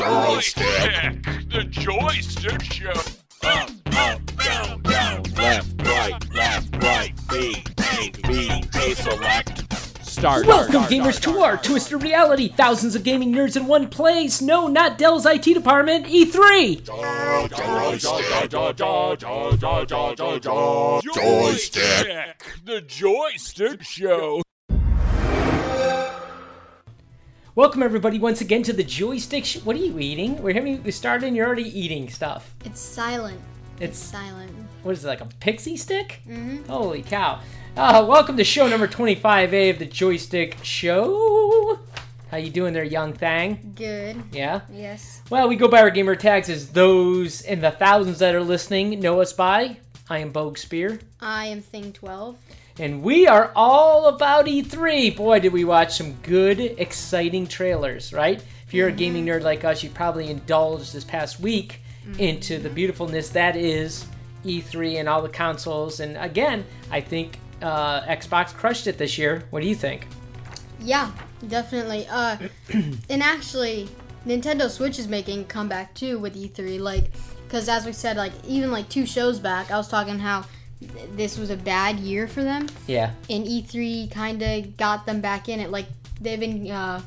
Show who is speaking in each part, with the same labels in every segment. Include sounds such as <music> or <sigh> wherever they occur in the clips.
Speaker 1: Joystick, the joystick show. Up, up, down, down, left, right, left, right, B, A, B, A select.
Speaker 2: Start.
Speaker 3: Welcome, gamers, to our twisted reality. Thousands of gaming nerds in one place. No, not Dell's IT department. E E3.
Speaker 1: Joystick, the joystick show.
Speaker 3: Welcome, everybody, once again to the joystick. Sh- what are you eating? We're having we started, and you're already eating stuff.
Speaker 4: It's silent.
Speaker 3: It's
Speaker 4: Silent.
Speaker 3: what is it like a pixie stick? Mm-hmm. Holy cow! Uh, welcome to show number 25A of the Joystick Show. How you doing there, young thing?
Speaker 4: Good.
Speaker 3: Yeah.
Speaker 4: Yes.
Speaker 3: Well, we go by our gamer tags as those and the thousands that are listening know us by. I am Bogue Spear.
Speaker 4: I am Thing 12.
Speaker 3: And we are all about E3. Boy, did we watch some good, exciting trailers, right? If you're a gaming nerd like us, you probably indulged this past week into the beautifulness that is E3 and all the consoles. And again, I think uh, Xbox crushed it this year. What do you think?
Speaker 4: Yeah, definitely. Uh, <clears throat> and actually, Nintendo Switch is making a comeback too with E3. Like, because as we said, like even like two shows back, I was talking how th- this was a bad year for them,
Speaker 3: Yeah.
Speaker 4: and E3 kind of got them back in it. Like they've been uh,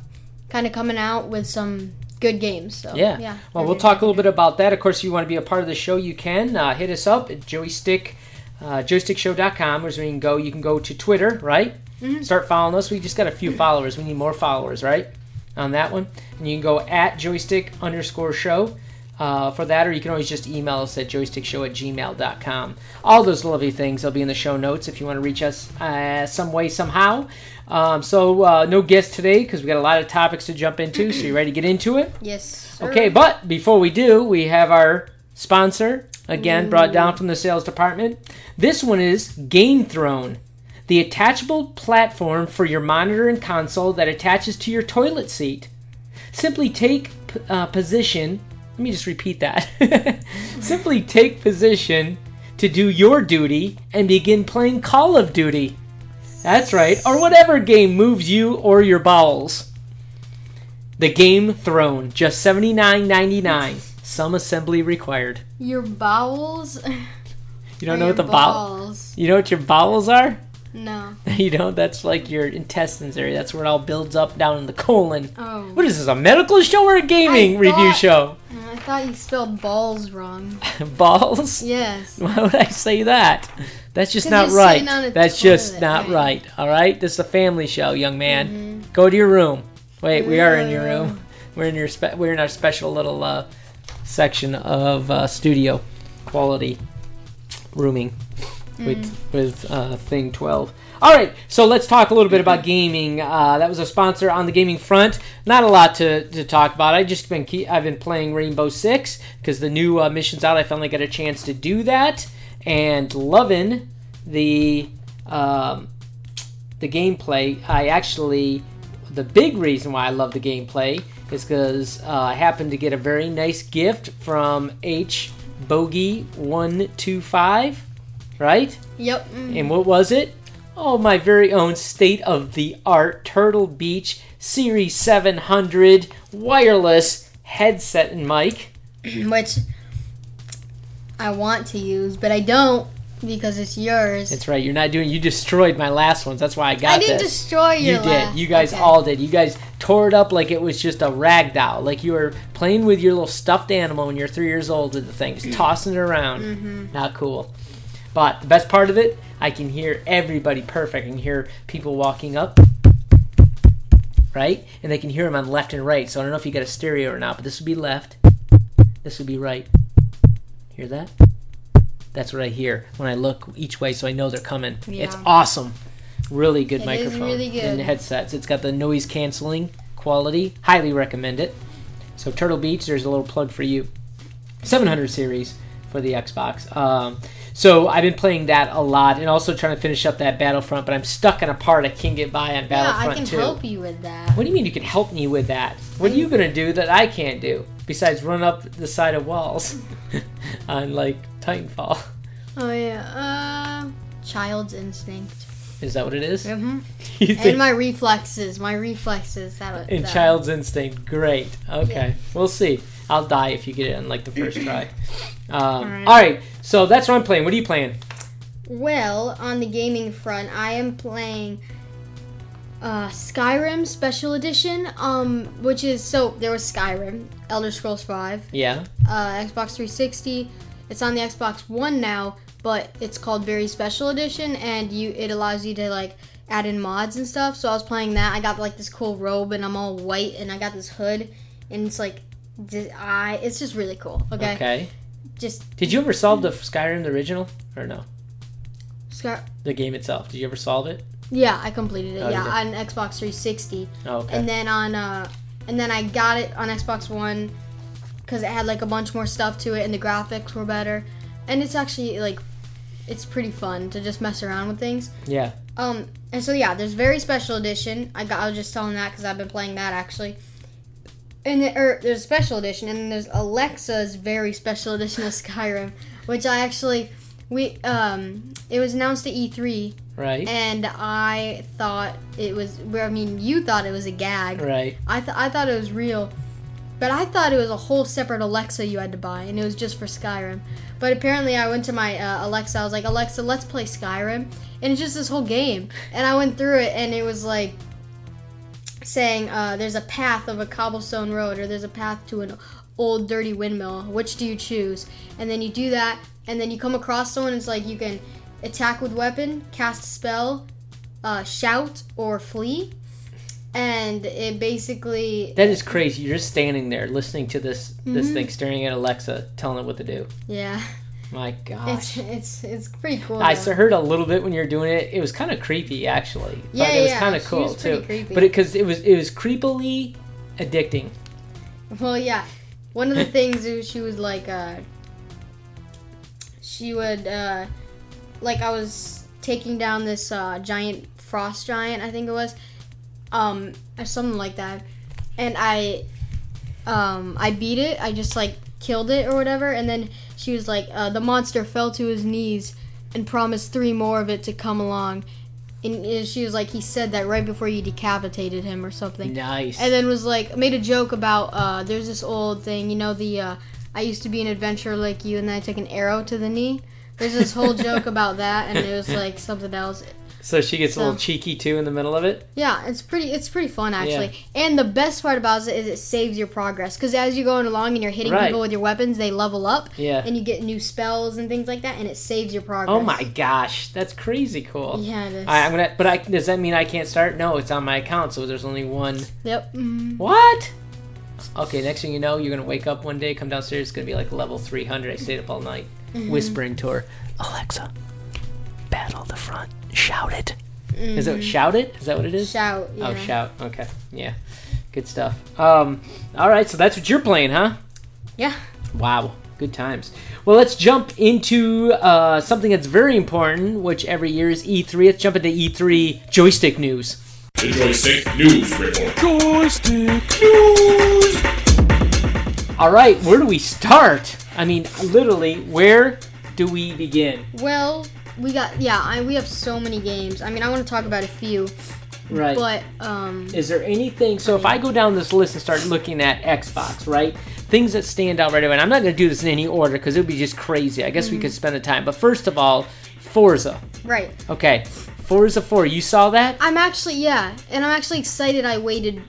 Speaker 4: kind of coming out with some good games. So
Speaker 3: Yeah.
Speaker 4: yeah.
Speaker 3: Well, we'll talk a little bit about that. Of course, if you want to be a part of the show, you can uh, hit us up at joystick, uh, joystickshow.com, where you can go. You can go to Twitter, right? Start following us. We just got a few followers. We need more followers, right? On that one. And you can go at joystick underscore show. Uh, for that, or you can always just email us at joystickshow at gmail.com. All those lovely things will be in the show notes if you want to reach us uh, some way, somehow. Um, so, uh, no guest today because we got a lot of topics to jump into. So, you ready to get into it?
Speaker 4: Yes. Sir.
Speaker 3: Okay, but before we do, we have our sponsor again brought down from the sales department. This one is Game Throne, the attachable platform for your monitor and console that attaches to your toilet seat. Simply take p- uh, position. Let me just repeat that. <laughs> Simply take position to do your duty and begin playing Call of Duty. That's right, or whatever game moves you or your bowels. The Game Throne, just seventy nine ninety nine. Some assembly required.
Speaker 4: Your bowels.
Speaker 3: You don't know what the bowels.
Speaker 4: balls.
Speaker 3: You know what your bowels are?
Speaker 4: No. <laughs>
Speaker 3: You know that's like your intestines area. That's where it all builds up down in the colon.
Speaker 4: Oh.
Speaker 3: What is this? A medical show or a gaming
Speaker 4: I
Speaker 3: review
Speaker 4: thought-
Speaker 3: show?
Speaker 4: I thought you spelled balls wrong. <laughs>
Speaker 3: Balls?
Speaker 4: Yes. <laughs>
Speaker 3: Why would I say that? That's just not right.
Speaker 4: sitting on a
Speaker 3: That's just not
Speaker 4: right.
Speaker 3: right. All right. This is a family show, young man.
Speaker 4: Mm-hmm.
Speaker 3: Go to your room. Wait, we are in your room. We're in your spe- we're in our special little uh, section of uh, studio quality rooming with with uh, Thing 12. All right, so let's talk a little bit about gaming. Uh, that was a sponsor on the gaming front. Not a lot to, to talk about. I just been keep, I've been playing Rainbow Six because the new uh, missions out. I finally got a chance to do that and loving the um, the gameplay. I actually the big reason why I love the gameplay is because uh, I happened to get a very nice gift from H Bogey one two five, right?
Speaker 4: Yep. mm.
Speaker 3: And what was it? Oh, my very own state of the art Turtle Beach Series 700 wireless headset and mic. <clears throat>
Speaker 4: Which I want to use, but I don't because it's yours.
Speaker 3: That's right. You're not doing. You destroyed my last ones. That's why I got it.
Speaker 4: I didn't
Speaker 3: this.
Speaker 4: destroy your
Speaker 3: you did. You guys
Speaker 4: okay.
Speaker 3: all did. You guys tore it up like it was just a rag doll. Like you were playing with your little stuffed animal when you're three years old with the thing, just <clears throat> tossing it around.
Speaker 4: Mm-hmm.
Speaker 3: Not cool. But the best part of it, I can hear everybody perfect. I can hear people walking up, right? And they can hear them on left and right. So I don't know if you got a stereo or not, but this would be left. This would be right. Hear that? That's what I hear when I look each way, so I know they're coming. It's awesome. Really good
Speaker 4: It
Speaker 3: microphone
Speaker 4: really
Speaker 3: and
Speaker 4: good.
Speaker 3: headsets. It's got the noise canceling quality. Highly recommend it. So Turtle Beach, there's a little plug for you. 700 series for the Xbox. Um, so I've been playing that a lot, and also trying to finish up that Battlefront. But I'm stuck on a part I can't get by on Battlefront Yeah,
Speaker 4: I can
Speaker 3: 2.
Speaker 4: help you with that.
Speaker 3: What do you mean you can help me with that? What are you gonna do that I can't do besides run up the side of walls <laughs> on like Titanfall?
Speaker 4: Oh yeah. Uh, child's instinct.
Speaker 3: Is that what it is?
Speaker 4: Mm-hmm. <laughs> And my reflexes, my reflexes. That,
Speaker 3: in
Speaker 4: that
Speaker 3: Child's Instinct, great. Okay,
Speaker 4: Yeah.
Speaker 3: we'll see. I'll die if you get it on like the first <clears throat> try. Um, all,
Speaker 4: right.
Speaker 3: right. so that's what I'm playing. What are you playing?
Speaker 4: Well, on the gaming front, I am playing uh, Skyrim Special Edition, um, which is so there was Skyrim, Elder Scrolls Five,
Speaker 3: Yeah.
Speaker 4: uh, Xbox 360. It's on the Xbox One now, but it's called Very Special Edition, and you it allows you to like add in mods and stuff. So I was playing that. I got like this cool robe, and I'm all white, and I got this hood, and it's like, di- I it's just really cool. Okay,
Speaker 3: Okay.
Speaker 4: just
Speaker 3: Did you ever solve the Skyrim the original or no?
Speaker 4: Sky.
Speaker 3: The game itself. Did you ever solve it?
Speaker 4: Yeah, I completed it.
Speaker 3: Oh, you
Speaker 4: yeah, on Xbox 360.
Speaker 3: Oh, okay.
Speaker 4: and then on uh and then I got it on Xbox One because it had like a bunch more stuff to it and the graphics were better and it's actually like it's pretty fun to just mess around with things
Speaker 3: yeah.
Speaker 4: um and so yeah there's very special edition I got I was just telling that because I've been playing that actually and then, or there's a special edition and then there's Alexa's very special edition of Skyrim which I actually we um it was announced at E3
Speaker 3: Right.
Speaker 4: and I thought it was. I mean, you thought it was a gag.
Speaker 3: right.
Speaker 4: I th- I thought it was real, but I thought it was a whole separate Alexa you had to buy, and it was just for Skyrim. But apparently, I went to my uh, Alexa. I was like, Alexa, let's play Skyrim, and it's just this whole game. And I went through it, and it was like saying, uh, "There's a path of a cobblestone road, or there's a path to an old dirty windmill. Which do you choose?" And then you do that, and then you come across someone. It's like you can attack with weapon, cast a spell, uh, shout, or flee. And it basically
Speaker 3: That is crazy. You're just standing there listening to this this
Speaker 4: Mm-hmm.
Speaker 3: thing, staring at Alexa, telling it what to do.
Speaker 4: Yeah,
Speaker 3: My
Speaker 4: god.
Speaker 3: it's
Speaker 4: it's it's pretty cool.
Speaker 3: I
Speaker 4: though.
Speaker 3: heard a little bit when you were doing it. It was kind of creepy, actually.
Speaker 4: Yeah,
Speaker 3: but it was
Speaker 4: yeah,
Speaker 3: kind of cool
Speaker 4: was
Speaker 3: too.
Speaker 4: creepy.
Speaker 3: But because it, was it was creepily addicting.
Speaker 4: Well, yeah. One of the <laughs> things is she was like, uh, she would, uh, like, I was taking down this uh, giant frost giant, I think it was, um, or something like that, and I, um, I beat it. I just like killed it or whatever, and then she was like, uh, the monster fell to his knees and promised three more of it to come along. And she was like, he said that right before you decapitated him or something
Speaker 3: Nice.
Speaker 4: and then was like made a joke about uh there's this old thing you know the uh i used to be an adventurer like you and then i took an arrow to the knee there's this whole joke about that and it was <laughs> like something else
Speaker 3: so she gets a little cheeky too in the middle of it.
Speaker 4: yeah it's pretty it's pretty fun actually Yeah. and the best part about it is it saves your progress because as you're going along and you're hitting
Speaker 3: Right.
Speaker 4: people with your weapons they level up
Speaker 3: Yeah.
Speaker 4: and you get new spells and things like that and it saves your progress
Speaker 3: Oh my gosh, that's crazy cool.
Speaker 4: yeah it is.
Speaker 3: I, I'm gonna, but I, does that mean I can't start? No, it's on my account, so there's only one.
Speaker 4: yep mhm.
Speaker 3: What? Okay, next thing you know, you're gonna wake up one day, come downstairs, it's gonna be like level 300. I stayed up all night,
Speaker 4: Mm-hmm.
Speaker 3: whispering to her, Alexa, battle the front, shout it. Is
Speaker 4: Mhm.
Speaker 3: it shout it? Is that what it is?
Speaker 4: shout yeah.
Speaker 3: Oh, shout. Okay, yeah, good stuff. Um, all right, so that's what you're playing, huh?
Speaker 4: yeah
Speaker 3: Wow, good times. Well, let's jump into uh, something that's very important, which every year is E3. Let's jump into E3 joystick news.
Speaker 1: The Joystick News Report. Joystick News!
Speaker 3: All right, where do we start? I mean, literally, where do we begin?
Speaker 4: well we got yeah I, we have so many games i mean i want to talk about a few
Speaker 3: Right.
Speaker 4: But um,
Speaker 3: Is there anything? So if I go down this list and start looking at Xbox, right? Things that stand out right away. And I'm not going to do this in any order because it would be just crazy. I guess we could spend the time. But first of all, Forza.
Speaker 4: right,
Speaker 3: Okay, Forza 4. You saw that?
Speaker 4: I'm actually yeah, and I'm actually excited. I waited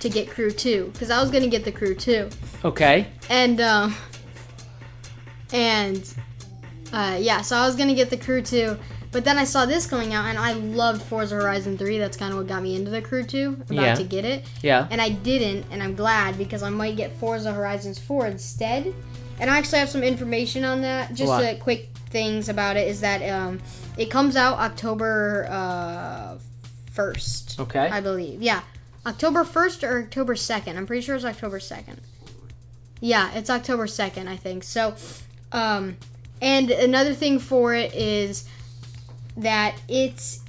Speaker 4: to get Crew Two because I was gonna get the Crew Two,
Speaker 3: Okay.
Speaker 4: and um, and uh, yeah, so I was gonna get the Crew Two, but then I saw this coming out, and I loved Forza Horizon Three. That's kind of what got me into the Crew Two, about
Speaker 3: Yeah.
Speaker 4: to get it,
Speaker 3: Yeah.
Speaker 4: and I didn't, and I'm glad because I might get Forza Horizons Four instead. And I actually have some information on that. Just
Speaker 3: What?
Speaker 4: uh, quick things about it is that um, it comes out October uh, first.
Speaker 3: Okay.
Speaker 4: I believe. Yeah. October 1st or October 2nd. I'm pretty sure it's October 2nd. Yeah, it's October 2nd, I think. So, um, and another thing for it is that it's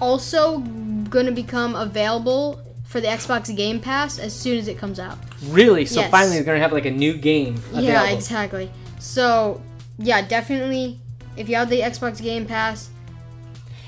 Speaker 4: also going to become available for the Xbox Game Pass as soon as it comes out.
Speaker 3: Really? So
Speaker 4: Yes.
Speaker 3: finally, they're going to have like a new game available.
Speaker 4: Yeah, exactly. So, yeah, definitely if you have the Xbox Game Pass,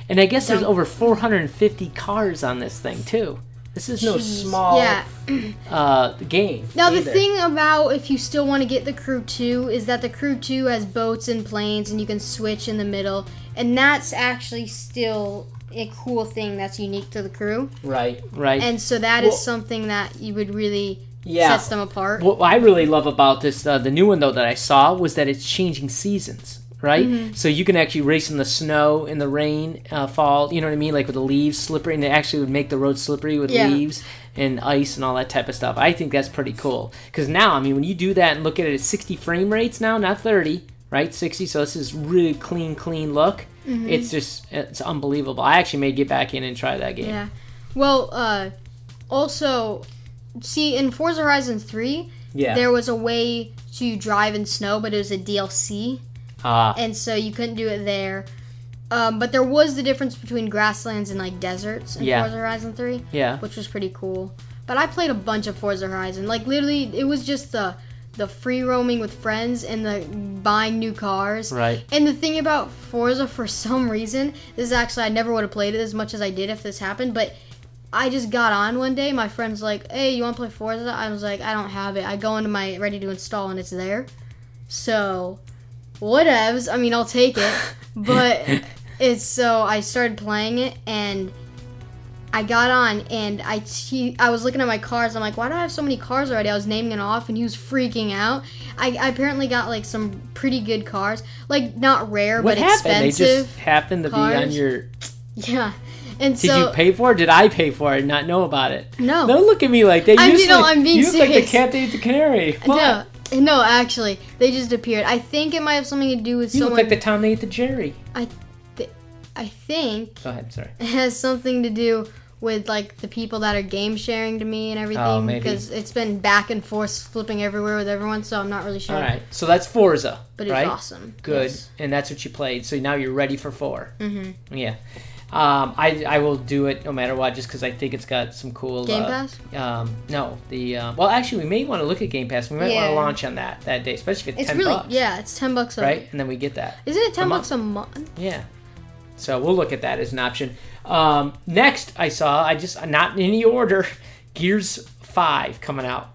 Speaker 3: And I guess there's over 450 cars on this thing too. This is no
Speaker 4: Jeez.
Speaker 3: small
Speaker 4: Yeah. <clears throat>
Speaker 3: uh, game.
Speaker 4: Now the thing about if you still want to get the crew two is that the crew two has boats and planes and you can switch in the middle and that's actually still a cool thing that's unique to the crew
Speaker 3: right, right.
Speaker 4: and so that is
Speaker 3: Well-
Speaker 4: something that you would really
Speaker 3: yeah.
Speaker 4: sets them apart.
Speaker 3: What I really love about this, uh, the new one though that I saw, was that it's changing seasons. Right,
Speaker 4: Mm-hmm.
Speaker 3: so you can actually race in the snow, in the rain, uh, fall. You know what I mean, like with the leaves slippery, and they actually would make the road slippery with
Speaker 4: Yeah.
Speaker 3: leaves and ice and all that type of stuff. I think that's pretty cool. Because now, I mean, when you do that and look at it at 60 frame rates now, not 30, right? 60. So this is really clean, clean look.
Speaker 4: Mm-hmm.
Speaker 3: It's just it's unbelievable. I actually may get back in and try that game.
Speaker 4: Yeah. Well, uh, also, see in Forza Horizon Three,
Speaker 3: Yeah.
Speaker 4: there was a way to drive in snow, but it was a DLC.
Speaker 3: Ah,
Speaker 4: and so you couldn't do it there. Um, but there was the difference between grasslands and like deserts in
Speaker 3: Yeah.
Speaker 4: Forza Horizon 3,
Speaker 3: yeah.
Speaker 4: which was pretty cool. But I played a bunch of Forza Horizon. Like literally, it was just the the free roaming with friends and the buying new cars.
Speaker 3: Right.
Speaker 4: And the thing about Forza, for some reason, this is actually I never would have played it as much as I did if this happened. But I just got on one day. My friend's like, "Hey, you want to play Forza?" I was like, "I don't have it." I go into my ready to install and it's there. So, whatevs. I mean, I'll take it. <laughs> But it's so I started playing it and I got on and I he, I was looking at my cars. I'm like, why do I have so many cars already? I was naming it off and he was freaking out. I, I apparently got like some pretty good cars, like not rare
Speaker 3: What
Speaker 4: but
Speaker 3: happened? They just happened to be on your. <laughs>
Speaker 4: Yeah, and
Speaker 3: Did
Speaker 4: so
Speaker 3: you pay for it? Did I pay for it and not know about it?
Speaker 4: no,
Speaker 3: Don't look at me like that. You
Speaker 4: I mean, no,
Speaker 3: like,
Speaker 4: I'm being
Speaker 3: you look like the
Speaker 4: serious.
Speaker 3: cat that ate the canary. What?
Speaker 4: no, no. Actually, they just appeared. I think it might have something to do with
Speaker 3: You
Speaker 4: someone.
Speaker 3: look like the town they ate the Jerry.
Speaker 4: I I think
Speaker 3: Go ahead, sorry.
Speaker 4: it has something to do with like the people that are game sharing to me and everything
Speaker 3: Oh, maybe.
Speaker 4: because it's been back and forth flipping everywhere with everyone so i'm not really sure
Speaker 3: All right, so that's Forza,
Speaker 4: but it's
Speaker 3: right?
Speaker 4: awesome
Speaker 3: Good,
Speaker 4: Yes.
Speaker 3: and that's what you played. So now you're ready for 4
Speaker 4: Mm-hmm.
Speaker 3: Yeah, um, I I will do it no matter what, just because I think it's got some cool
Speaker 4: game
Speaker 3: uh,
Speaker 4: pass
Speaker 3: Um, no, the uh, well, actually, we may want to look at Game Pass. We might want to launch on that that day, especially if it's,
Speaker 4: it's
Speaker 3: ten
Speaker 4: really
Speaker 3: bucks,
Speaker 4: yeah it's 10 bucks a
Speaker 3: right? And then we get that.
Speaker 4: isn't it 10
Speaker 3: a
Speaker 4: bucks a month
Speaker 3: Yeah. So we'll look at that as an option. Um, next, I saw I just not in any order, <laughs> Gears Five coming out.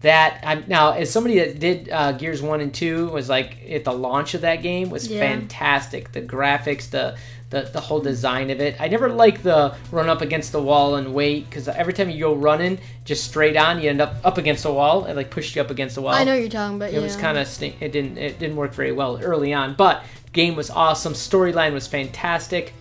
Speaker 3: That I'm now as somebody that did uh, Gears One and Two was like at the launch of that game was
Speaker 4: Yeah.
Speaker 3: fantastic. The graphics, the the, the whole design of it. I never like the run up against the wall and wait because every time you go running just straight on, you end up up against the wall. It like pushed you up against the wall.
Speaker 4: i know you're talking about
Speaker 3: It
Speaker 4: yeah.
Speaker 3: was kind of stink. It didn't. It didn't work very well early on, but game was awesome. Storyline was fantastic.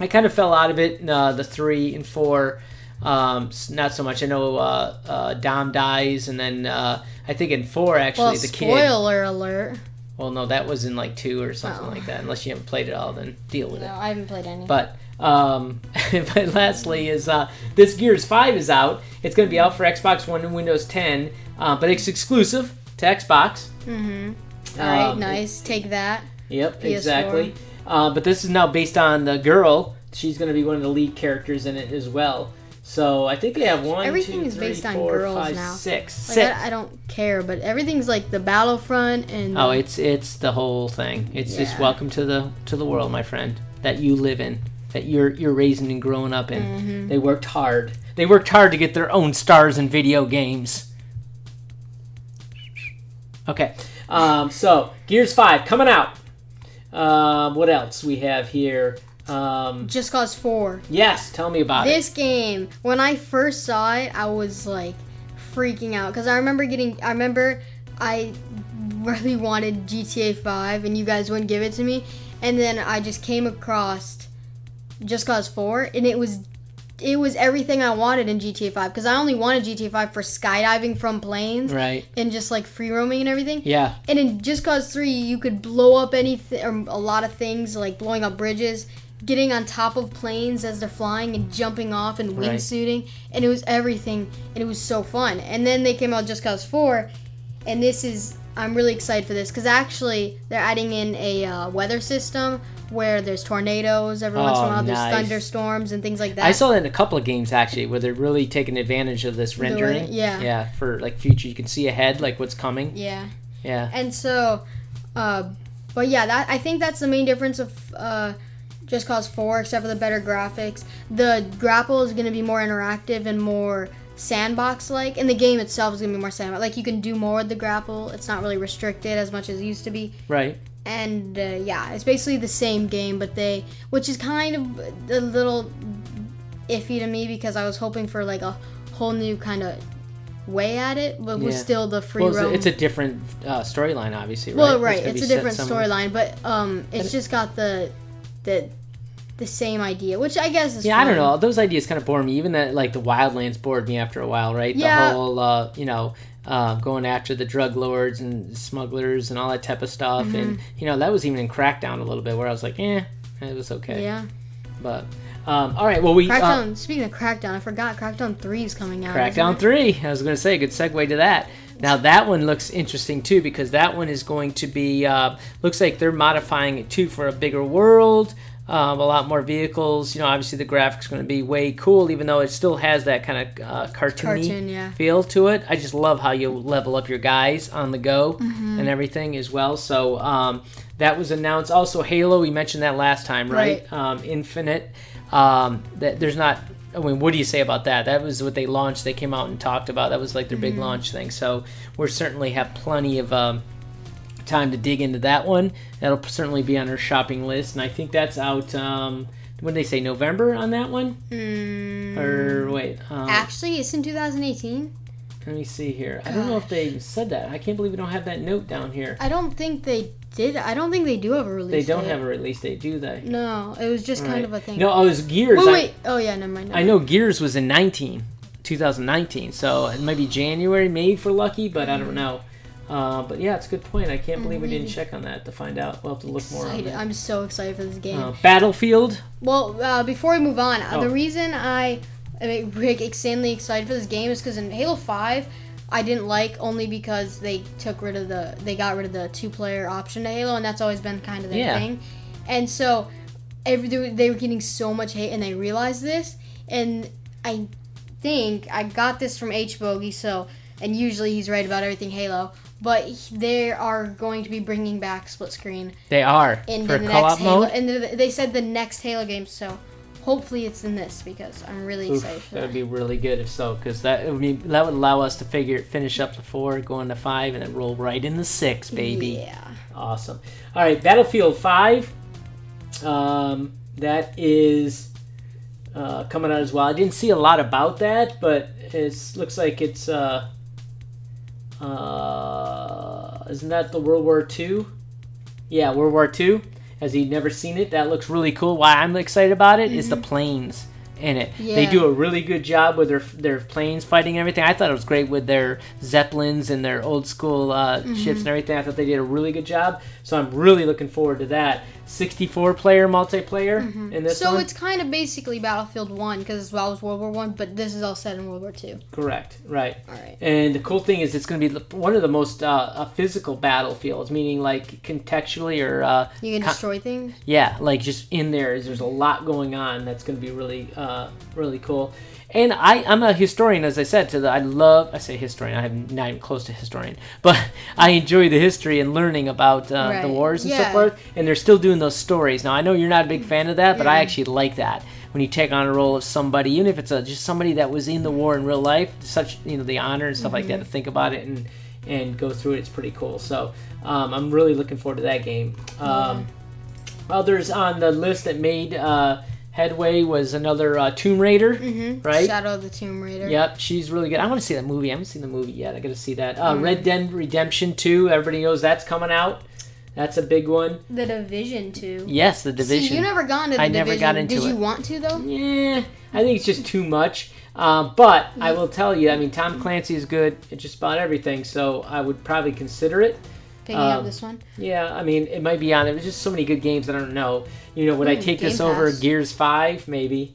Speaker 3: I kind of fell out of it. Uh, the three and four, um, not so much. I know uh, uh, Dom dies, and then uh, I think in four actually
Speaker 4: well
Speaker 3: the kid.
Speaker 4: spoiler alert
Speaker 3: Well, no, that was in like two or something
Speaker 4: Oh.
Speaker 3: like that. Unless you haven't played it all, then deal with
Speaker 4: no
Speaker 3: it.
Speaker 4: No, I haven't played any
Speaker 3: But um, <laughs> but lastly is uh, this Gears Five is out. It's going to be out for Xbox One and Windows 10, uh, but it's exclusive to Xbox.
Speaker 4: mm-hmm all right
Speaker 3: Um,
Speaker 4: nice take that
Speaker 3: Yep,
Speaker 4: PS4.
Speaker 3: exactly. Uh, but this is now based on the girl. She's going to be one of the lead characters in it as well. So I think they have one,
Speaker 4: Everything
Speaker 3: two,
Speaker 4: is
Speaker 3: three,
Speaker 4: based on
Speaker 3: four,
Speaker 4: girls
Speaker 3: five,
Speaker 4: now.
Speaker 3: six.
Speaker 4: like
Speaker 3: Six.
Speaker 4: I, I don't care but everything's like the battlefront and
Speaker 3: Oh, it's it's the whole thing. It's just welcome to the to the world, my friend, that you live in, that you're you're raising and growing up in.
Speaker 4: Mhm.
Speaker 3: They worked hard. They worked hard to get their own stars in video games. Okay, um, so Gears Five coming out. Um, what else we have here? Um,
Speaker 4: just cause 4
Speaker 3: yes, tell me about it.
Speaker 4: This game, when I first saw it, I was like freaking out because I remember getting. I remember I really <laughs> wanted GTA 5, and you guys wouldn't give it to me, and then I just came across Just Cause 4, and it was. It was everything I wanted in GTA 5 because I only wanted GTA 5 for skydiving from planes
Speaker 3: Right.
Speaker 4: and just like free roaming and everything.
Speaker 3: Yeah.
Speaker 4: And in Just Cause 3, you could blow up anything, or a lot of things, like blowing up bridges, getting on top of planes as they're flying, and jumping off and
Speaker 3: Right.
Speaker 4: wingsuiting. And it was everything, and it was so fun. And then they came out Just Cause 4, and this is, I'm really excited for this, because actually, they're adding in a uh, weather system where there's tornadoes every once in a
Speaker 3: Oh,
Speaker 4: while, there's
Speaker 3: nice.
Speaker 4: thunderstorms and things like that.
Speaker 3: I saw that in a couple of games actually, where they're really taking advantage of this rendering.
Speaker 4: yeah.
Speaker 3: Yeah, for like future, you can see ahead, like what's coming.
Speaker 4: Yeah.
Speaker 3: Yeah.
Speaker 4: And so, uh, but yeah, that I think that's the main difference of uh, Just Cause 4, except for the better graphics. The grapple is going to be more interactive and more sandbox like, and the game itself is going to be more sandbox. Like, you can do more with the grapple. It's not really restricted as much as it used to be.
Speaker 3: Right.
Speaker 4: And uh, yeah, it's basically the same game, but they, which is kind of a little iffy to me because I was hoping for like a whole new kind of way at it, but was still the free
Speaker 3: Well, it's a,
Speaker 4: roam.
Speaker 3: it's a different uh, storyline, obviously.
Speaker 4: Well,
Speaker 3: right,
Speaker 4: right.
Speaker 3: gonna
Speaker 4: It's a different storyline, but um, it's just got the the the same idea, which I guess is
Speaker 3: Yeah, I don't know. Those ideas kind of bore me. Even that, like the Wildlands, bored me after a while. Right?
Speaker 4: Yeah.
Speaker 3: The whole, uh, you know, uh, going after the drug lords and smugglers and all that type of stuff,
Speaker 4: Mm-hmm.
Speaker 3: and you know that was even in Crackdown a little bit, where I was like, eh, it was okay.
Speaker 4: Yeah,
Speaker 3: But um, all right, well we uh,
Speaker 4: Crackdown. speaking of Crackdown, I forgot Crackdown Three is coming out.
Speaker 3: Crackdown 3. I was going to say, good segue to that. Now, that one looks interesting too because that one is going to be, uh, looks like they're modifying it too for a bigger world, um, a lot more vehicles. You know, obviously the graphics going to be way cool, even though it still has that kind of uh, cartoony
Speaker 4: Cartoon, yeah.
Speaker 3: feel to it. I just love how you level up your guys on the go
Speaker 4: Mm-hmm.
Speaker 3: and everything as well. So, um, that was announced. Also, Halo, we mentioned that last time, right?
Speaker 4: Right.
Speaker 3: Um, Infinite. Um, that there's not. I mean, what do you say about that? That was what they launched. They came out and talked about. That was like their big
Speaker 4: Mm-hmm.
Speaker 3: launch thing. So we'll certainly have plenty of um, time to dig into that one. That'll certainly be on our shopping list, and I think that's out. Um, what did they say? November on that one?
Speaker 4: Mm,
Speaker 3: Or wait, um,
Speaker 4: actually, it's in 2018.
Speaker 3: let me see here. I don't know if they said that. I can't believe we don't have that note down here.
Speaker 4: I don't think they did. I don't think they do have a release.
Speaker 3: They don't
Speaker 4: date.
Speaker 3: have a release date, do they?
Speaker 4: No, it was just kind
Speaker 3: Right.
Speaker 4: of a thing.
Speaker 3: No, oh, it was Gears.
Speaker 4: Wait,
Speaker 3: I-
Speaker 4: Oh yeah, never mind.
Speaker 3: I know Gears was in 19, 2019, so it might be January, maybe for Lucky, but I don't know. Uh, but yeah, it's a good point. I can't believe we didn't check on that to find out. We'll have to look more on
Speaker 4: Excited.
Speaker 3: that.
Speaker 4: I'm so excited for this game.
Speaker 3: Uh, Battlefield.
Speaker 4: Well, uh, before we move on, uh,
Speaker 3: Oh.
Speaker 4: the reason I am like, <laughs> insanely excited for this game is because in Halo Five, I didn't like only because they took rid of the they got rid of the two player option to Halo, and that's always been kind of their
Speaker 3: Yeah.
Speaker 4: thing. And so, every they were- they were getting so much hate, and they realized this. And I think I got this from H Bogey, so and usually he's right about everything Halo. But he- they are going to be bringing back split screen
Speaker 3: They are
Speaker 4: in
Speaker 3: for
Speaker 4: the
Speaker 3: co-op
Speaker 4: next Halo,
Speaker 3: mode.
Speaker 4: and they- they said the next Halo game. So hopefully it's in this because I'm really
Speaker 3: Oof,
Speaker 4: excited for
Speaker 3: that
Speaker 4: that.
Speaker 3: would be really good if so, because that would be, that would allow us to figure finish up the four, go into five, and then roll right into six, baby.
Speaker 4: Yeah.
Speaker 3: Awesome. All right, Battlefield Five. Um, that is uh, coming out as well. I didn't see a lot about that, but it looks like it's. Uh, uh, isn't that the World War II? Yeah, World War II. Has he never seen it? That looks really cool. Why I'm excited about it is the planes in it. Yeah. They
Speaker 4: Mm-hmm.
Speaker 3: Do a really good job with their their planes fighting and everything. I thought it was great with their zeppelins and their old school uh,
Speaker 4: Mm-hmm.
Speaker 3: ships and everything. I thought they did a really good job. So I'm really looking forward to that. 64 player multiplayer in this
Speaker 4: Mm-hmm. So
Speaker 3: one.
Speaker 4: it's kind of basically Battlefield One because as well as World War One, but this is all set in World War Two.
Speaker 3: correct, right?
Speaker 4: All right.
Speaker 3: And the cool thing is, it's going to be one of the most uh, uh, physical battlefields, meaning like contextually or uh,
Speaker 4: You can
Speaker 3: Con-
Speaker 4: destroy things.
Speaker 3: yeah, like just in there is there's a lot going on that's going to be really, uh, really cool. And I, I'm a historian, as I said. To the, I love. I say historian. I'm not even close to historian, <laughs> but I enjoy the history and learning about uh, the wars and so
Speaker 4: Yeah.
Speaker 3: forth. And they're still doing those stories. Now I know you're not a big fan of that, but I actually like that when you take on a role of somebody, even if it's a, just somebody that was in the war in real life. Such you know the honor and stuff like that. To think about it and and go through it, it's pretty cool. So um, I'm really looking forward to that game. Um, Others on the list that made uh, headway was another uh, Tomb Raider.
Speaker 4: Mm-hmm.
Speaker 3: Right.
Speaker 4: Shadow of the Tomb Raider.
Speaker 3: Yep, she's really good. I want to see that movie. I haven't seen the movie yet. I got to see that. Uh,
Speaker 4: Mm.
Speaker 3: Red Dead Redemption 2. Everybody knows that's coming out. That's a big one.
Speaker 4: The Division Two.
Speaker 3: Yes, the Division.
Speaker 4: See, you never got into the
Speaker 3: I never got into
Speaker 4: Did you want to though?
Speaker 3: Yeah, I think it's just too much. Um, but I will tell you, I mean, Tom Clancy is good at just about everything, so I would probably consider it. Um,
Speaker 4: this one.
Speaker 3: Yeah, I mean, it might be on. There's just so many good games. That I don't know. You know, would I
Speaker 4: Hmm,
Speaker 3: take this
Speaker 4: Game
Speaker 3: over Gears Five? Maybe.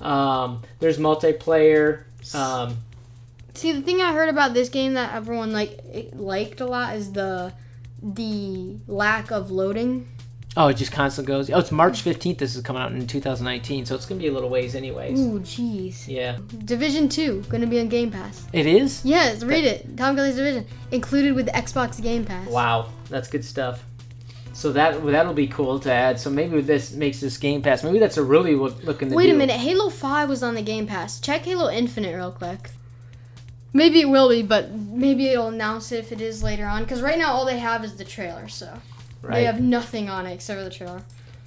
Speaker 3: Um, there's multiplayer. Um,
Speaker 4: See, the thing I heard about this game that everyone like liked a lot is the the lack of loading.
Speaker 3: Oh, it just constantly goes. Oh, it's March 15th. This is coming out in 2019, so it's gonna be a little ways, anyways.
Speaker 4: Ooh, jeez.
Speaker 3: Yeah,
Speaker 4: Division Two gonna be on Game Pass.
Speaker 3: it is.
Speaker 4: Yes, read it. Tom Clancy's Division included with the Xbox Game Pass.
Speaker 3: Wow, that's good stuff. So that that'll be cool to add. So maybe this makes this Game Pass. Maybe that's a really looking.
Speaker 4: Wait a minute, Halo 5 was on the Game Pass. Check Halo Infinite real quick. Maybe it will be, but maybe it'll announce it if it is later on. Because right now all they have is the trailer, so
Speaker 3: Right.
Speaker 4: they have nothing on it except for the trailer.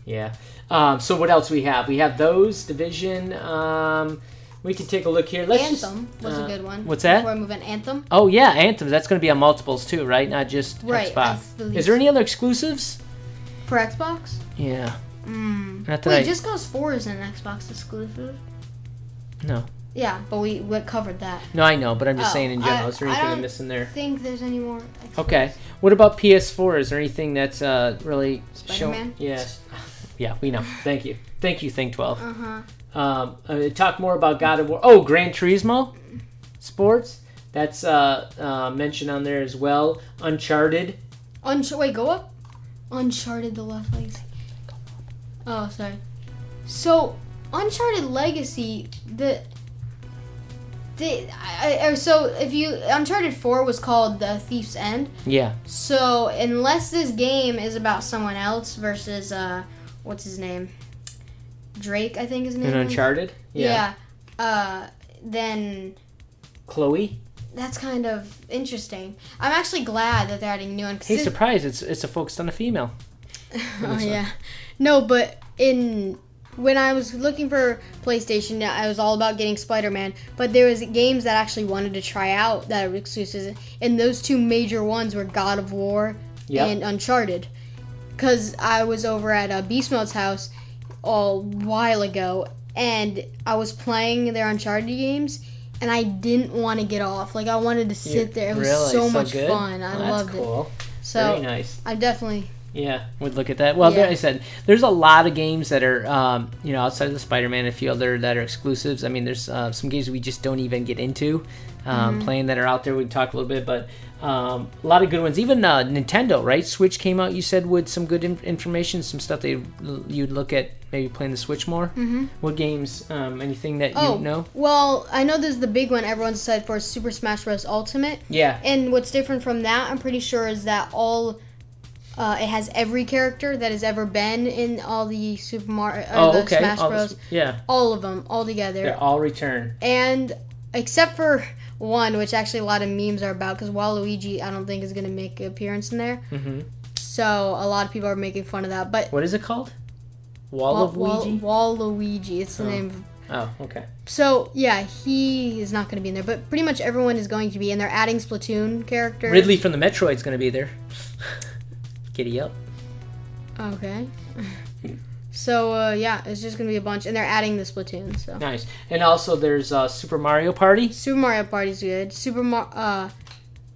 Speaker 3: Yeah. Um, so what else we have? We have those division. Um, we can take a look here. Let's just-
Speaker 4: Anthem was
Speaker 3: uh,
Speaker 4: a good one.
Speaker 3: what's that?
Speaker 4: Before I move on, Anthem.
Speaker 3: oh yeah, Anthem. That's going to be on multiples too, right? Not just
Speaker 4: Right,
Speaker 3: Xbox.
Speaker 4: Believe
Speaker 3: Is there any other exclusives?
Speaker 4: For Xbox?
Speaker 3: Yeah.
Speaker 4: Mm. Wait,
Speaker 3: I-
Speaker 4: just cause 4 is an Xbox exclusive?
Speaker 3: No.
Speaker 4: Yeah, but we, we covered that.
Speaker 3: No, I know, but I'm just
Speaker 4: Oh,
Speaker 3: saying in general.
Speaker 4: I-
Speaker 3: is there
Speaker 4: I
Speaker 3: anything I'm
Speaker 4: don't I
Speaker 3: there?
Speaker 4: think there's any more.
Speaker 3: Okay. What about PS4? Is there anything that's uh, really?
Speaker 4: Spider-Man?
Speaker 3: Yes. <laughs> Yeah, we know. Thank you. Thank you, Thing 12.
Speaker 4: Uh huh.
Speaker 3: Um, uh, talk more about God of War. Oh, Gran Turismo Sports. That's uh, uh, mentioned on there as well. Uncharted.
Speaker 4: Unch- wait, go up. Uncharted: The Lost Legacy. Oh, sorry. So, Uncharted Legacy, the the I, I, so if you Uncharted Four was called The Thief's End.
Speaker 3: Yeah.
Speaker 4: So unless this game is about someone else versus uh, what's his name, Drake, I think his name. Is.
Speaker 3: Uncharted.
Speaker 4: Yeah. Yeah. Uh, then
Speaker 3: Chloe.
Speaker 4: that's kind of interesting. I'm actually glad that they're adding new one.
Speaker 3: Hey, surprise! It's it's a focused on a female. <laughs>
Speaker 4: oh yeah, no, but in when I was looking for PlayStation, I was all about getting Spider-Man. But there was games that I actually wanted to try out that were exclusives, and those two major ones were God of War
Speaker 3: Yep.
Speaker 4: and Uncharted. Cause I was over at uh, Beast Mode's house a while ago, and I was playing their Uncharted games. And I didn't want to get off. Like I wanted to sit there. It was
Speaker 3: Really?
Speaker 4: so,
Speaker 3: So
Speaker 4: much
Speaker 3: good?
Speaker 4: fun. I
Speaker 3: Well,
Speaker 4: loved it. So
Speaker 3: Very nice.
Speaker 4: I definitely
Speaker 3: Yeah, would look at that. Well,
Speaker 4: Yeah.
Speaker 3: I said there's a lot of games that are, um, you know, outside of the Spider-Man, a few other that are exclusives. I mean, there's uh, some games we just don't even get into um, playing that are out there. We can talk a little bit, but um, a lot of good ones. Even uh, Nintendo, right? Switch came out. You said with some good in- information, some stuff they you'd look at maybe playing the Switch more. Mm-hmm. What games? Um, anything that
Speaker 4: Oh,
Speaker 3: you know?
Speaker 4: well, I know there's the big one everyone's excited for Super Smash Bros. Ultimate.
Speaker 3: Yeah.
Speaker 4: And what's different from that, I'm pretty sure, is that all uh, it has every character that has ever been in all the Super Mario, or
Speaker 3: Oh,
Speaker 4: the
Speaker 3: okay.
Speaker 4: Smash
Speaker 3: All
Speaker 4: Bros.
Speaker 3: this- yeah,
Speaker 4: all of them, all together.
Speaker 3: they all return.
Speaker 4: And except for one, which actually a lot of memes are about, because Waluigi, I don't think is going to make an appearance in there.
Speaker 3: hmm
Speaker 4: So a lot of people are making fun of that. But
Speaker 3: What is it called? Wall of
Speaker 4: Wal-
Speaker 3: Ouija.
Speaker 4: Waluigi, it's the
Speaker 3: Oh.
Speaker 4: name. of
Speaker 3: Oh, okay.
Speaker 4: So yeah, he is not going to be in there, but pretty much everyone is going to be, and they're adding Splatoon characters.
Speaker 3: Ridley from the Metroid's going to be there. <laughs> Giddy up.
Speaker 4: Okay. so uh, yeah, it's just going to be a bunch, and they're adding the Splatoon. So
Speaker 3: Nice. And also there's uh, Super Mario Party.
Speaker 4: Super Mario Party's good. Super Mario. Uh,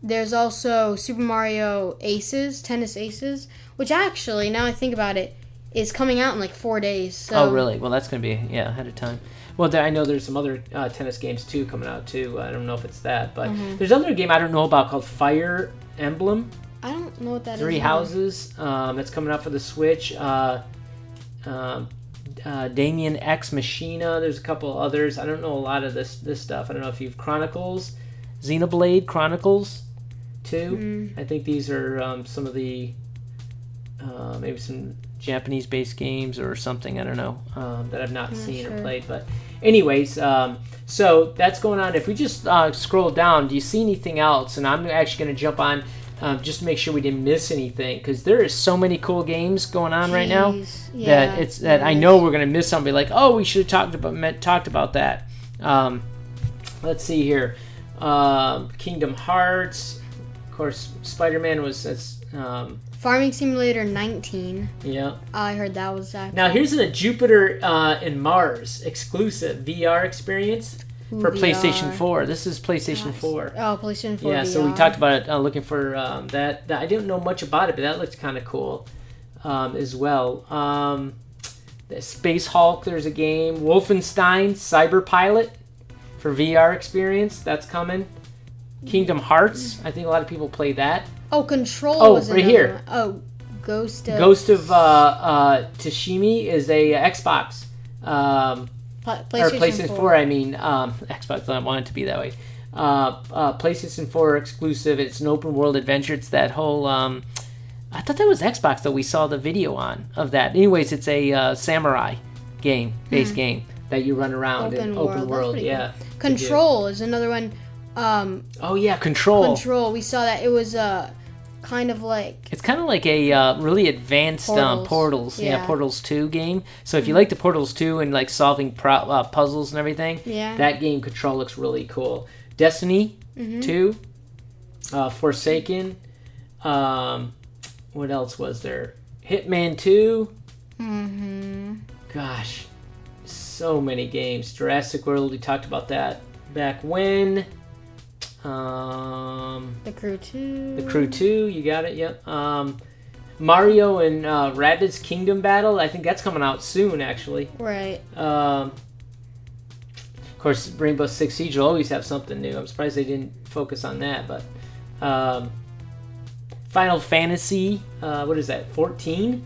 Speaker 4: there's also Super Mario Aces, Tennis Aces, which actually, now I think about it, is coming out in like four days. So
Speaker 3: oh, really? Well, that's going to be yeah ahead of time. Well, there, I know there's some other uh, tennis games too coming out too. I don't know if it's that, but
Speaker 4: Mm-hmm.
Speaker 3: there's another game I don't know about called Fire Emblem
Speaker 4: I don't know what that is.
Speaker 3: Three
Speaker 4: either.
Speaker 3: Houses. Um, it's coming out for the Switch. Uh, um, uh, Daemon X Machina. There's a couple others. I don't know a lot of this this stuff. I don't know if you've Chronicles, Xenoblade Chronicles, two.
Speaker 4: Mm.
Speaker 3: I think these are um, some of the uh, maybe some Japanese-based games or something. I don't know um, that I've not
Speaker 4: Not
Speaker 3: seen or played. But anyways, um, so that's going on. If we just uh, scroll down, do you see anything else? And I'm actually going to jump on. Um, just to make sure we didn't miss anything, because there is so many cool games going on right now
Speaker 4: Yeah,
Speaker 3: that it's that I know we're gonna miss something. Like, oh, we should have talked about talked about that. Um, let's see here, um, Kingdom Hearts, of course, Spider Man was that's um,
Speaker 4: Farming Simulator 19.
Speaker 3: yeah.
Speaker 4: I heard that was actually
Speaker 3: Now here's a Jupiter uh, and Mars exclusive VR experience for PlayStation 4. This is PlayStation
Speaker 4: Nice.
Speaker 3: 4.
Speaker 4: Oh, PlayStation 4.
Speaker 3: Yeah, so we talked about it. Uh, looking for um, that, that. I didn't know much about it, but that looks kind of cool um, as well. Um, the Space Hulk. There's a game. Wolfenstein Cyber Pilot for VR experience. That's coming. Kingdom Hearts. I think a lot of people play that.
Speaker 4: Oh, Control
Speaker 3: Oh,
Speaker 4: was
Speaker 3: right
Speaker 4: another
Speaker 3: here.
Speaker 4: Oh, Ghost of
Speaker 3: Ghost of uh, uh, Tsushima is a Xbox. Um,
Speaker 4: Pla-
Speaker 3: or
Speaker 4: PlayStation,
Speaker 3: PlayStation 4.
Speaker 4: 4.
Speaker 3: I mean, um, Xbox. I want it to be that way. Uh, uh, PlayStation 4 exclusive. It's an open world adventure. It's that whole um, I thought that was Xbox though. We saw the video on of that. Anyways, it's a uh, samurai game, based game that you run around.
Speaker 4: Open
Speaker 3: open
Speaker 4: world, that's
Speaker 3: world. Yeah.
Speaker 4: Control is another one. Um,
Speaker 3: Oh yeah, Control.
Speaker 4: Control. We saw that it was uh, kind of like
Speaker 3: It's kind of like a uh, really advanced um,
Speaker 4: Portals.
Speaker 3: Portals, yeah.
Speaker 4: Yeah. Mm-hmm.
Speaker 3: Portals Two game. So if you like the Portals Two and like solving pro- uh, puzzles and everything,
Speaker 4: Yeah.
Speaker 3: that game Control looks really cool. Destiny
Speaker 4: Mm-hmm.
Speaker 3: Two, uh, Forsaken. Um, what else was there? Hitman Two.
Speaker 4: mm-hmm.
Speaker 3: Gosh, so many games. Jurassic World. We talked about that back when. Um,
Speaker 4: the crew 2.
Speaker 3: the Crew 2, you got it, yep. Um, Mario and uh, Rabbids Kingdom Battle, I think that's coming out soon, actually.
Speaker 4: Right.
Speaker 3: Um, of course, Rainbow Six Siege will always have something new. I'm surprised they didn't focus on that, but. Um, Final Fantasy, uh, what is that, 14?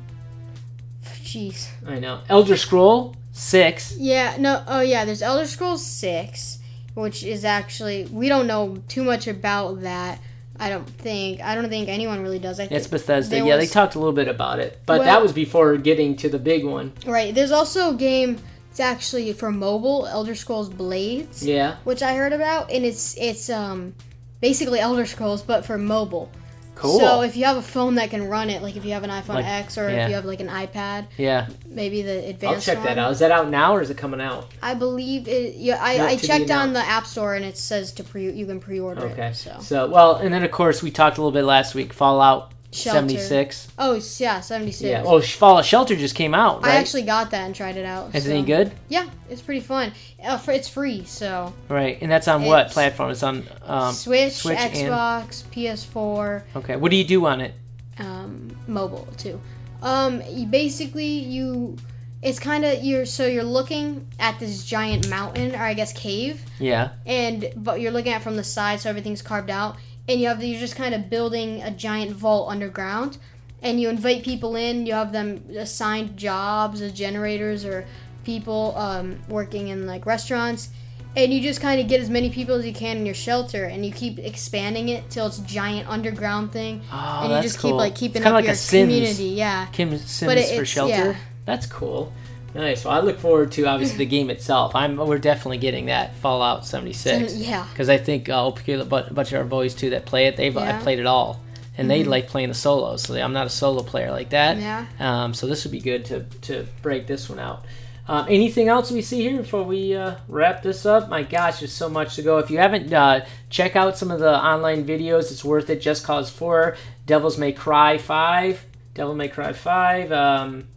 Speaker 4: Jeez.
Speaker 3: I know. Elder Scroll 6.
Speaker 4: Yeah. No. Oh yeah. There's Elder Scrolls Six, which is actually we don't know too much about that. I don't think. I don't think anyone really does. I think.
Speaker 3: It's Bethesda. yeah, they talked a little bit about it, but
Speaker 4: Well-
Speaker 3: that was before getting to the big one.
Speaker 4: Right. There's also a game. It's actually for mobile, Elder Scrolls Blades,
Speaker 3: Yeah,
Speaker 4: which I heard about, and it's it's um basically Elder Scrolls but for mobile.
Speaker 3: Cool.
Speaker 4: So if you have a phone that can run it, like if you have an iPhone
Speaker 3: Like-
Speaker 4: X or
Speaker 3: yeah.
Speaker 4: if you have like an iPad,
Speaker 3: yeah,
Speaker 4: maybe the advanced.
Speaker 3: I'll check
Speaker 4: one.
Speaker 3: that out. Is that out now or is it coming out?
Speaker 4: I believe it. Yeah, I,
Speaker 3: Not
Speaker 4: I checked on the. App Store and it says to pre you can pre-order
Speaker 3: Okay.
Speaker 4: it. So
Speaker 3: So, well, and then of course we talked a little bit last week. Fallout
Speaker 4: Shelter.
Speaker 3: seventy six.
Speaker 4: oh yeah, seventy six.
Speaker 3: Yeah. Oh, Fallout Shelter just came out, right?
Speaker 4: I actually got that and tried it out.
Speaker 3: Is it
Speaker 4: so-
Speaker 3: any good?
Speaker 4: Yeah, it's pretty fun. Uh, for, it's free, so
Speaker 3: Right. And that's on what platform? It's on um,
Speaker 4: Switch,
Speaker 3: Switch and-
Speaker 4: Xbox, PS4,
Speaker 3: Okay. What do you do on it?
Speaker 4: um, mobile too. Um, you basically you, it's kind of you're so you're looking at this giant mountain or I guess cave,
Speaker 3: Yeah.
Speaker 4: and but you're looking at it from the side, so everything's carved out, and you have you're just kind of building a giant vault underground, and you invite people in. You have them assigned jobs as generators or people um, working in like restaurants, and you just kind of get as many people as you can in your shelter, and you keep expanding it till it's giant underground thing,
Speaker 3: Oh,
Speaker 4: and you
Speaker 3: that's
Speaker 4: just
Speaker 3: cool.
Speaker 4: keep like keeping up
Speaker 3: like
Speaker 4: your
Speaker 3: a Sims.
Speaker 4: community. Yeah,
Speaker 3: Kim Sims
Speaker 4: But it-
Speaker 3: for Shelter.
Speaker 4: yeah.
Speaker 3: That's cool. Nice. Well, I look forward to obviously the game itself. I'm we're definitely getting that Fallout 76
Speaker 4: yeah.
Speaker 3: because I think uh, a bunch of our boys too that play it. They've I
Speaker 4: Yeah. Mm-hmm.
Speaker 3: played it all, and they like playing the solos. So I'm not a solo player like that.
Speaker 4: Yeah.
Speaker 3: Um, so this would be good to to break this one out. Um, anything else we see here before we uh, wrap this up? My gosh, there's so much to go. If you haven't, uh, check out some of the online videos. It's worth it. Just Cause 4, Devils May Cry 5, Devil May Cry 5. Um,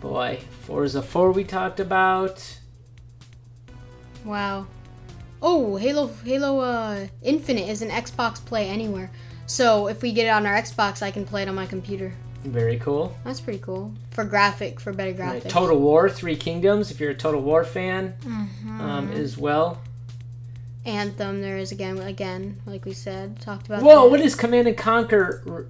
Speaker 3: boy, Forza 4 we talked about.
Speaker 4: Wow. Oh, Halo Halo uh, Infinite is an Xbox Play Anywhere. So if we get it on our Xbox, I can play it on my computer.
Speaker 3: Very cool.
Speaker 4: That's pretty cool for graphic for better
Speaker 3: Right,
Speaker 4: graphics.
Speaker 3: Total War, Three Kingdoms, if you're a Total War fan
Speaker 4: Mm-hmm.
Speaker 3: um, as well.
Speaker 4: Anthem, there is again, again, like we said, talked about.
Speaker 3: Whoa,
Speaker 4: that.
Speaker 3: what is Command and Conquer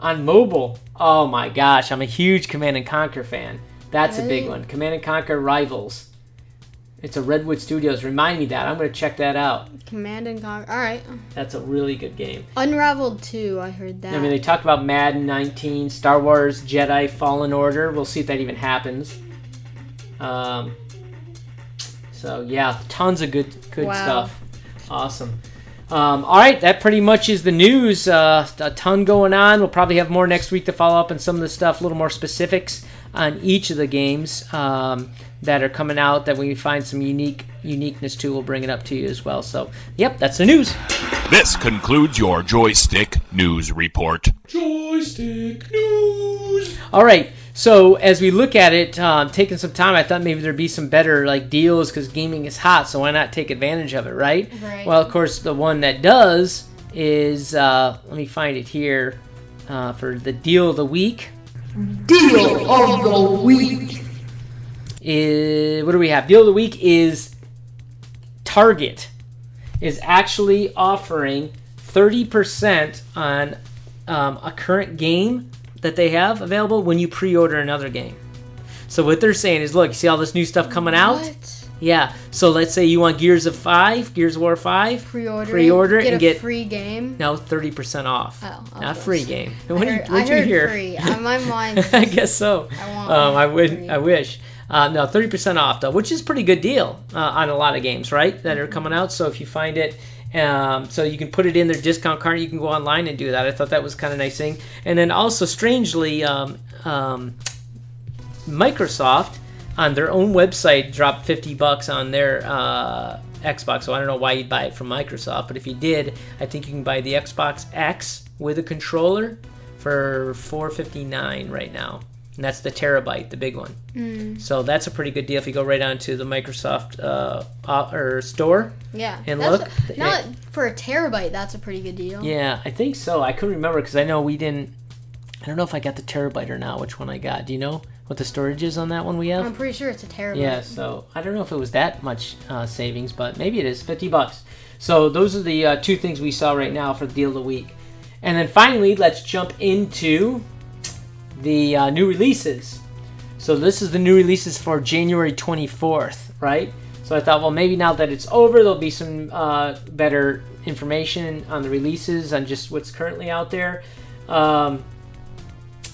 Speaker 3: on mobile? Oh my gosh, I'm a huge Command and Conquer fan. That's a big one. Command and Conquer Rivals. It's a Redwood Studios. Remind me that. I'm going to check that out.
Speaker 4: Command and Conquer. All right,
Speaker 3: That's a really good game.
Speaker 4: Unraveled 2. I heard that.
Speaker 3: I mean, they talked about Madden 19, Star Wars Jedi Fallen Order. We'll see if that even happens. Um, so yeah, tons of good good
Speaker 4: Wow.
Speaker 3: stuff. Awesome. Um, all right, that pretty much is the news. Uh, a ton going on. We'll probably have more next week to follow up on some of the stuff, a little more specifics on each of the games um, that are coming out. That we find some unique uniqueness to, we'll bring it up to you as well. So, yep, that's the news.
Speaker 1: This concludes your Joystick News Report.
Speaker 3: Joystick news. All right. So as we look at it, um, taking some time, I thought maybe there'd be some better like deals because gaming is hot. So why not take advantage of it, right?
Speaker 4: Right.
Speaker 3: Well, of course, the one that does is uh, let me find it here uh, for the deal of the week.
Speaker 2: Deal of the week.
Speaker 3: Is what do we have? Deal of the week is Target is actually offering 30% on um, a current game that they have available when you pre-order another game. So what they're saying is, look, you see all this new stuff coming out?
Speaker 4: What?
Speaker 3: Yeah. So let's say you want Gears of Five, Gears of War Five.
Speaker 4: Pre-order.
Speaker 3: Pre-order
Speaker 4: get
Speaker 3: and
Speaker 4: a
Speaker 3: get-
Speaker 4: free game.
Speaker 3: No, thirty percent off.
Speaker 4: Oh,
Speaker 3: Not free game.
Speaker 4: I
Speaker 3: What did you,
Speaker 4: heard,
Speaker 3: what'd
Speaker 4: I
Speaker 3: you hear?
Speaker 4: free. Uh, my mind.
Speaker 3: I guess so.
Speaker 4: I want
Speaker 3: Um, I would.
Speaker 4: free.
Speaker 3: I wish. Uh, no, thirty percent off though, which is pretty good deal uh, on a lot of games, right? That are coming out. So if you find it, um, so you can put it in their discount card. You can go online and do that. I thought that was kind of nice thing. And then also, strangely, um, um, Microsoft on their own website dropped 50 bucks on their uh, Xbox. So I don't know why you'd buy it from Microsoft, but if you did, I think you can buy the Xbox X with a controller for 459 right now. And that's the terabyte, the big one. So that's a pretty good deal if you go right onto the Microsoft uh, uh, or store.
Speaker 4: Yeah.
Speaker 3: And
Speaker 4: that's
Speaker 3: look,
Speaker 4: a- not for a terabyte. That's a pretty good deal.
Speaker 3: Yeah, I think so. I couldn't remember because I know we didn't. I don't know if I got the terabyte or not. Which one I got? Do you know what the storage is on that one we have?
Speaker 4: I'm pretty sure it's a terabyte.
Speaker 3: Yeah, so I don't know if it was that much uh, savings, but maybe it is 50 bucks. So those are the uh, two things we saw right now for the deal of the week. And then finally, let's jump into the uh, new releases. So this is the new releases for January 24th, right? So I thought, well, maybe now that it's over, there'll be some uh, better information on the releases on just what's currently out there. Um,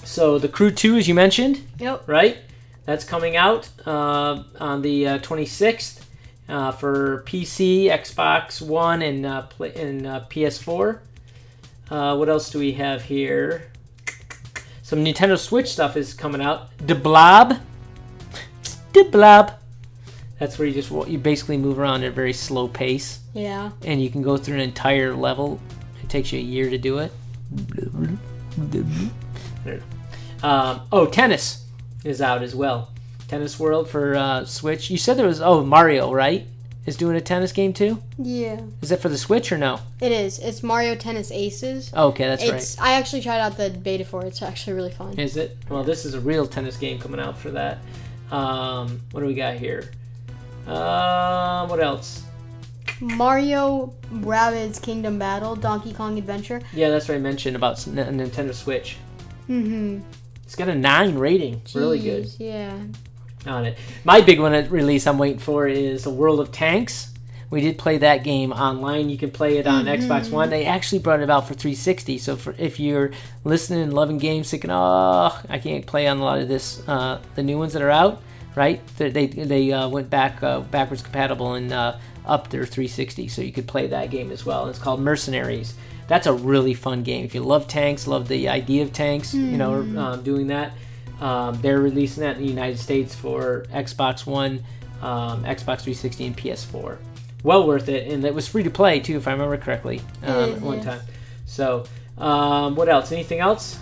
Speaker 3: so the Crew 2, as you mentioned,
Speaker 4: Yep.
Speaker 3: right? That's coming out uh, on the uh, 26th uh, for PC, Xbox One, and uh, pla and uh, PS4. Uh, what else do we have here? Some Nintendo Switch stuff is coming out. The Blob. The Blob. That's where you just you basically move around at a very slow pace,
Speaker 4: Yeah.
Speaker 3: and you can go through an entire level. It takes you a year to do it. Um, oh, tennis is out as well. Tennis World for uh, Switch. You said there was oh Mario right is doing a tennis game too.
Speaker 4: Yeah.
Speaker 3: Is that for the Switch or no?
Speaker 4: It is. It's Mario Tennis Aces.
Speaker 3: Oh, okay, that's
Speaker 4: it's. I actually tried out the beta for it. It's actually really fun.
Speaker 3: Is it? Well, this is a real tennis game coming out for that. Um, what do we got here? Uh, what else?
Speaker 4: Mario Rabbids Kingdom Battle, Donkey Kong Adventure.
Speaker 3: Yeah, that's what I mentioned about Nintendo Switch.
Speaker 4: Mm-hmm.
Speaker 3: It's got a nine rating. Really good.
Speaker 4: Yeah.
Speaker 3: on it. My big one at release I'm waiting for is the World of Tanks. We did play that game online. You can play it on Xbox One. They actually brought it out for 360. So for, if you're listening and loving games, thinking, "Oh, I can't play on a lot of this," uh, the new ones that are out, right? They they, they uh, went back uh, backwards compatible and uh, up their 360, so you could play that game as well. It's called Mercenaries. That's a really fun game. If you love tanks, love the idea of tanks, you know, um, doing that. Um, they're releasing that in the United States for Xbox One, um, Xbox 360, and PS4. Well worth it, and it was free to play too, if I remember correctly, um,
Speaker 4: is,
Speaker 3: at one
Speaker 4: yeah.
Speaker 3: time. So, um, what else? Anything else?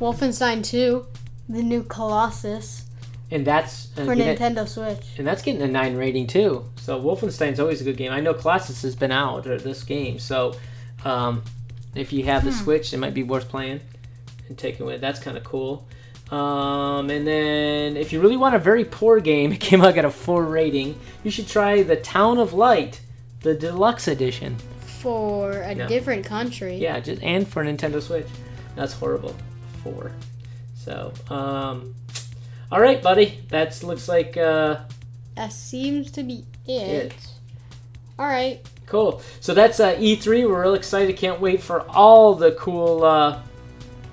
Speaker 4: Wolfenstein 2, the new Colossus
Speaker 3: And that's uh,
Speaker 4: for
Speaker 3: get it-
Speaker 4: Nintendo Switch.
Speaker 3: and that's getting a nine rating too. So Wolfenstein's always a good game. I know Colossus has been out or this game, so um, if you have the Switch, it might be worth playing and taking with. That's kind of cool. Um, and then if you really want a very poor game, <laughs> it came out at a four rating. You should try the Town of Light, the deluxe edition.
Speaker 4: For a
Speaker 3: Yeah.
Speaker 4: different country.
Speaker 3: Yeah, just and for Nintendo Switch. That's horrible. Four. So, um, all right, buddy. That looks like uh,
Speaker 4: That seems to be it.
Speaker 3: it.
Speaker 4: Alright.
Speaker 3: Cool. So that's uh, E3. We're real excited. Can't wait for all the cool, uh,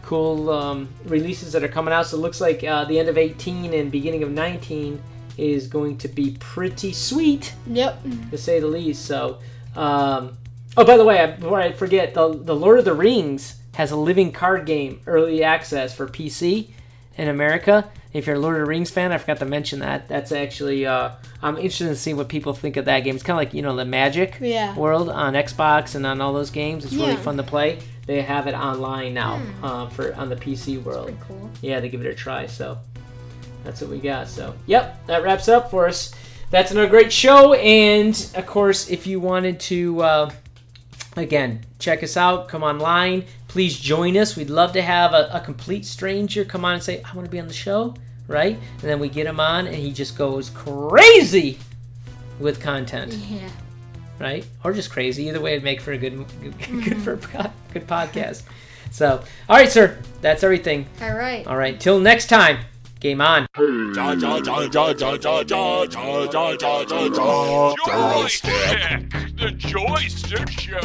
Speaker 3: cool um, releases that are coming out. So it looks like uh, the end of 18 and beginning of 19 is going to be pretty sweet,
Speaker 4: Yep.
Speaker 3: to say the least. So, um, oh, by the way, I- before I forget, the the Lord of the Rings has a living card game early access for PC in America. If you're a Lord of the Rings fan, I forgot to mention that. That's actually uh, I'm interested to see what people think of that game. It's kind of like you know the Magic
Speaker 4: Yeah.
Speaker 3: world on Xbox and on all those games. It's really
Speaker 4: Yeah.
Speaker 3: fun to play. They have it online now uh, for on the PC world.
Speaker 4: Cool.
Speaker 3: Yeah, to give it a try. So that's what we got. So yep, that wraps up for us. That's another great show. And of course, if you wanted to, uh, again, check us out, come online. Please join us. We'd love to have a, a complete stranger come on and say, "I want to be on the show." Right, and then we get him on, and he just goes crazy with content
Speaker 4: Yeah.
Speaker 3: right? Or just crazy. Either way, it'd make for a good, <laughs> good, good for a good podcast. So, all right, sir, that's everything.
Speaker 4: Alright.
Speaker 3: All right, till next time, Game on.
Speaker 1: Joystick, the joystick show.